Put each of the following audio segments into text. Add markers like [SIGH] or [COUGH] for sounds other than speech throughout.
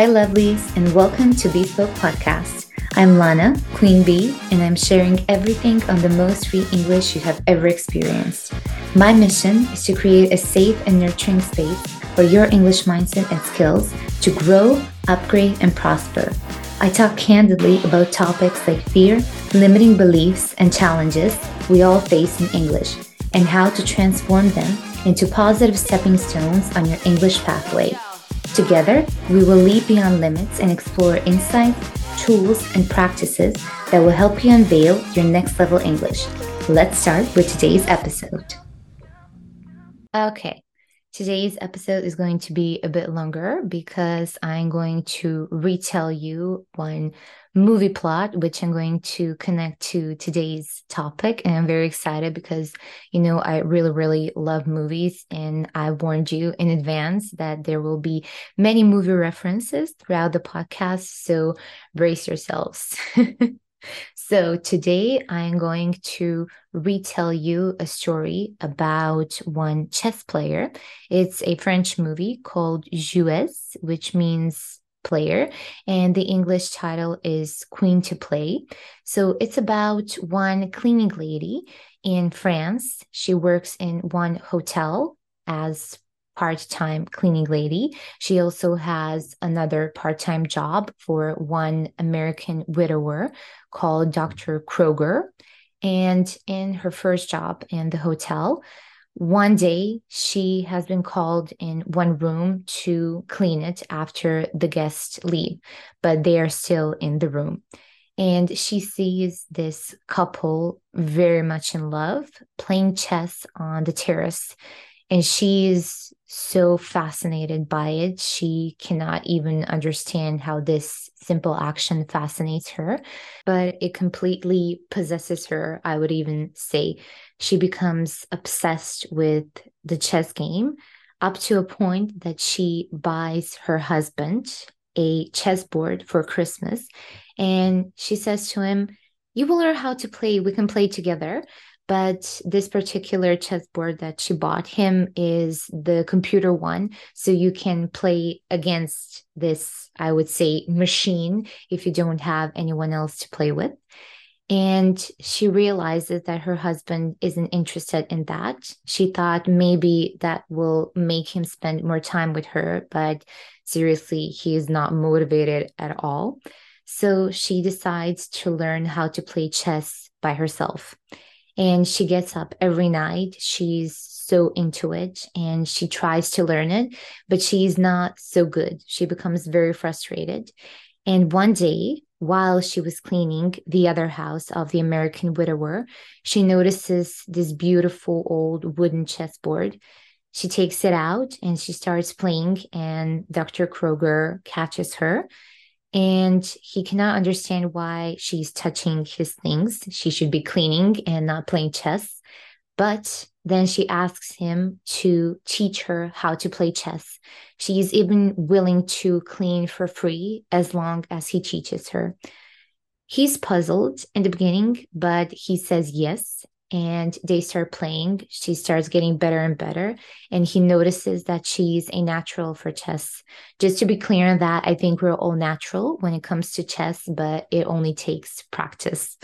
Hi, lovelies, and welcome to Bespoke Podcast. I'm Lana, Queen Bee, and I'm sharing everything on the most free English you have ever experienced. My mission is to create a safe and nurturing space for your English mindset and skills to grow, upgrade, and prosper. I talk candidly about topics like fear, limiting beliefs, and challenges we all face in English, and how to transform them into positive stepping stones on your English pathway. Together, we will leap beyond limits and explore insights, tools, and practices that will help you unveil your next level English. Let's start with today's episode. Okay, Today's episode is going to be a bit longer because I'm going to retell you one movie plot, which I'm going to connect to today's topic. And I'm very excited because, you know, I really, really love movies. And I warned you in advance that there will be many movie references throughout the podcast. So brace yourselves. [LAUGHS] So today I'm going to retell you a story about one chess player. It's a French movie called Joueuse, which means player, and the English title is Queen to Play. So it's about one cleaning lady in France. She works in one hotel as part time cleaning lady. She also has another part time job for one American widower called Dr. Kroger. And in her first job in the hotel, one day she has been called in one room to clean it after the guests leave, but they are still in the room. And she sees this couple very much in love playing chess on the terrace and she's so fascinated by it. She cannot even understand how this simple action fascinates her, but it completely possesses her. I would even say she becomes obsessed with the chess game up to a point that she buys her husband a chessboard for Christmas. And she says to him, You will learn how to play. We can play together. But this particular chessboard that she bought him is the computer one. So you can play against this, I would say, machine if you don't have anyone else to play with. And she realizes that her husband isn't interested in that. She thought maybe that will make him spend more time with her, but seriously, he is not motivated at all. So she decides to learn how to play chess by herself and she gets up every night. She's so into it and she tries to learn it, but she's not so good. She becomes very frustrated. And one day, while she was cleaning the other house of the American widower, she notices this beautiful old wooden chessboard. She takes it out and she starts playing, and Dr. Kroger catches her and he cannot understand why she's touching his things. She should be cleaning and not playing chess. But then she asks him to teach her how to play chess. She's even willing to clean for free as long as he teaches her. He's puzzled in the beginning, but he says yes and they start playing. She starts getting better and better. And he notices that she's a natural for chess. Just to be clear on that, I think we're all natural when it comes to chess, but it only takes practice.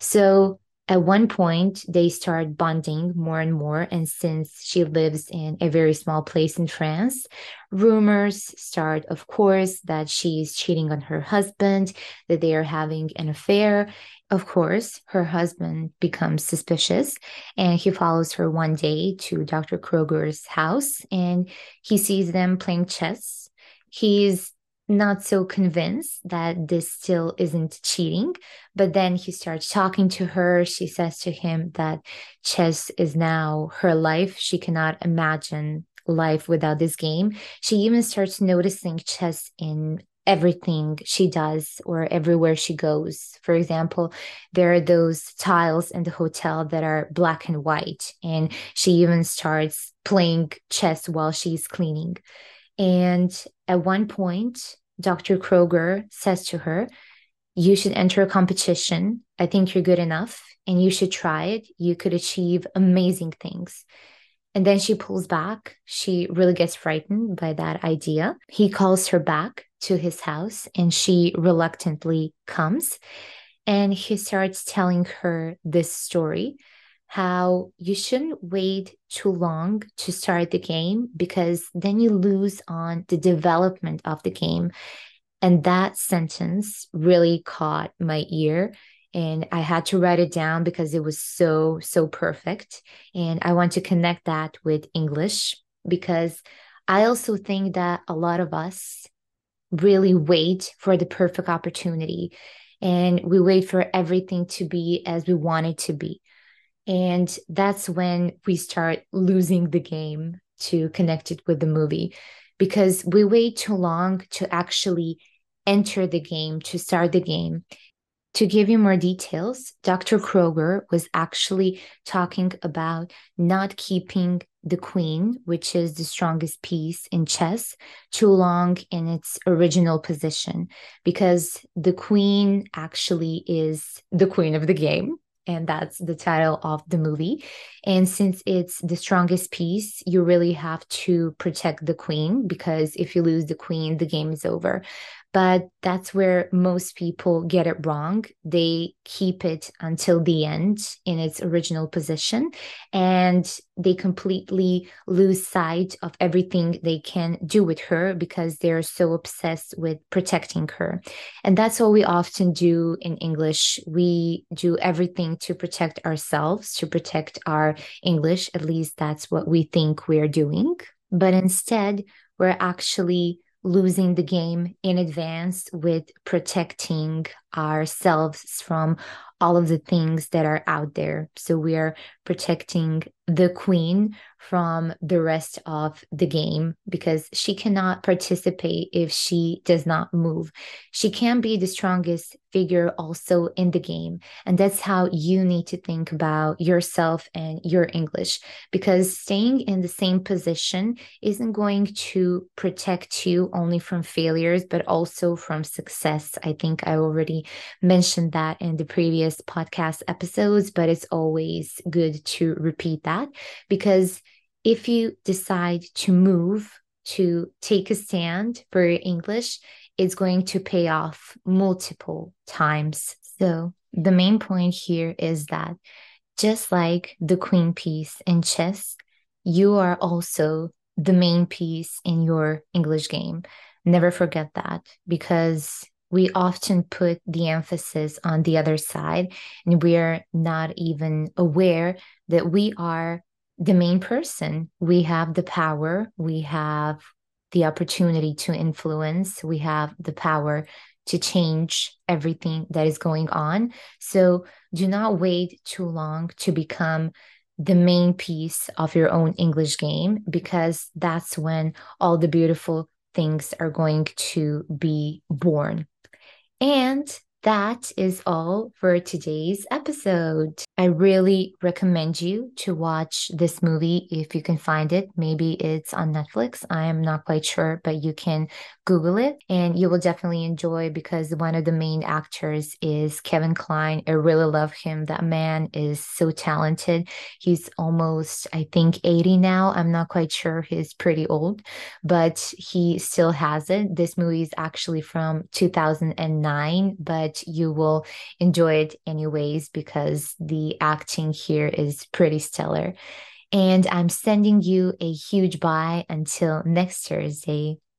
So at one point, they start bonding more and more. And since she lives in a very small place in France, rumors start, of course, that she's cheating on her husband, that they are having an affair. Of course, her husband becomes suspicious and he follows her one day to Dr. Kroger's house and he sees them playing chess. He's not so convinced that this still isn't cheating. But then he starts talking to her. She says to him that chess is now her life. She cannot imagine life without this game. She even starts noticing chess in everything she does or everywhere she goes. For example, there are those tiles in the hotel that are black and white, and she even starts playing chess while she's cleaning. And at one point, Dr. Kroger says to her, You should enter a competition. I think you're good enough and you should try it. You could achieve amazing things. And then she pulls back. She really gets frightened by that idea. He calls her back to his house and she reluctantly comes and he starts telling her this story how you shouldn't wait too long to start the game because then you lose on the development of the game. And that sentence really caught my ear. And I had to write it down because it was so, so perfect. And I want to connect that with English because I also think that a lot of us really wait for the perfect opportunity and we wait for everything to be as we want it to be. And that's when we start losing the game to connect it with the movie because we wait too long to actually enter the game, to start the game. To give you more details, Dr. Kroger was actually talking about not keeping the queen, which is the strongest piece in chess, too long in its original position, because the queen actually is the queen of the game and that's the title of the movie. And since it's the strongest piece, you really have to protect the queen because if you lose the queen, the game is over but that's where most people get it wrong. They keep it until the end in its original position and they completely lose sight of everything they can do with her because they're so obsessed with protecting her. And that's what we often do in English. We do everything to protect ourselves, to protect our English. At least that's what we think we're doing. But instead, we're actually losing the game in advance with protecting ourselves from all of the things that are out there. So we are protecting the queen from the rest of the game because she cannot participate if she does not move. She can be the strongest figure also in the game. And that's how you need to think about yourself and your English because staying in the same position isn't going to protect you only from failures, but also from success. I think I already mentioned that in the previous podcast episodes, but it's always good to repeat that because if you decide to move, to take a stand for English, it's going to pay off multiple times. So, the main point here is that just like the queen piece in chess, you are also the main piece in your English game. Never forget that because we often put the emphasis on the other side and we are not even aware that we are the main person. We have the power, we have the opportunity to influence, we have the power to change everything that is going on. So do not wait too long to become the main piece of your own English game because that's when all the beautiful things are going to be born. And that is all for today's episode. I really recommend you to watch this movie if you can find it. Maybe it's on Netflix. I am not quite sure, but you can Google it and you will definitely enjoy because one of the main actors is Kevin Kline. I really love him. That man is so talented. He's almost, I think, 80 now. I'm not quite sure. He's pretty old, but he still has it. This movie is actually from 2009, but you will enjoy it anyways because the acting here is pretty stellar. And I'm sending you a huge bye until next Thursday.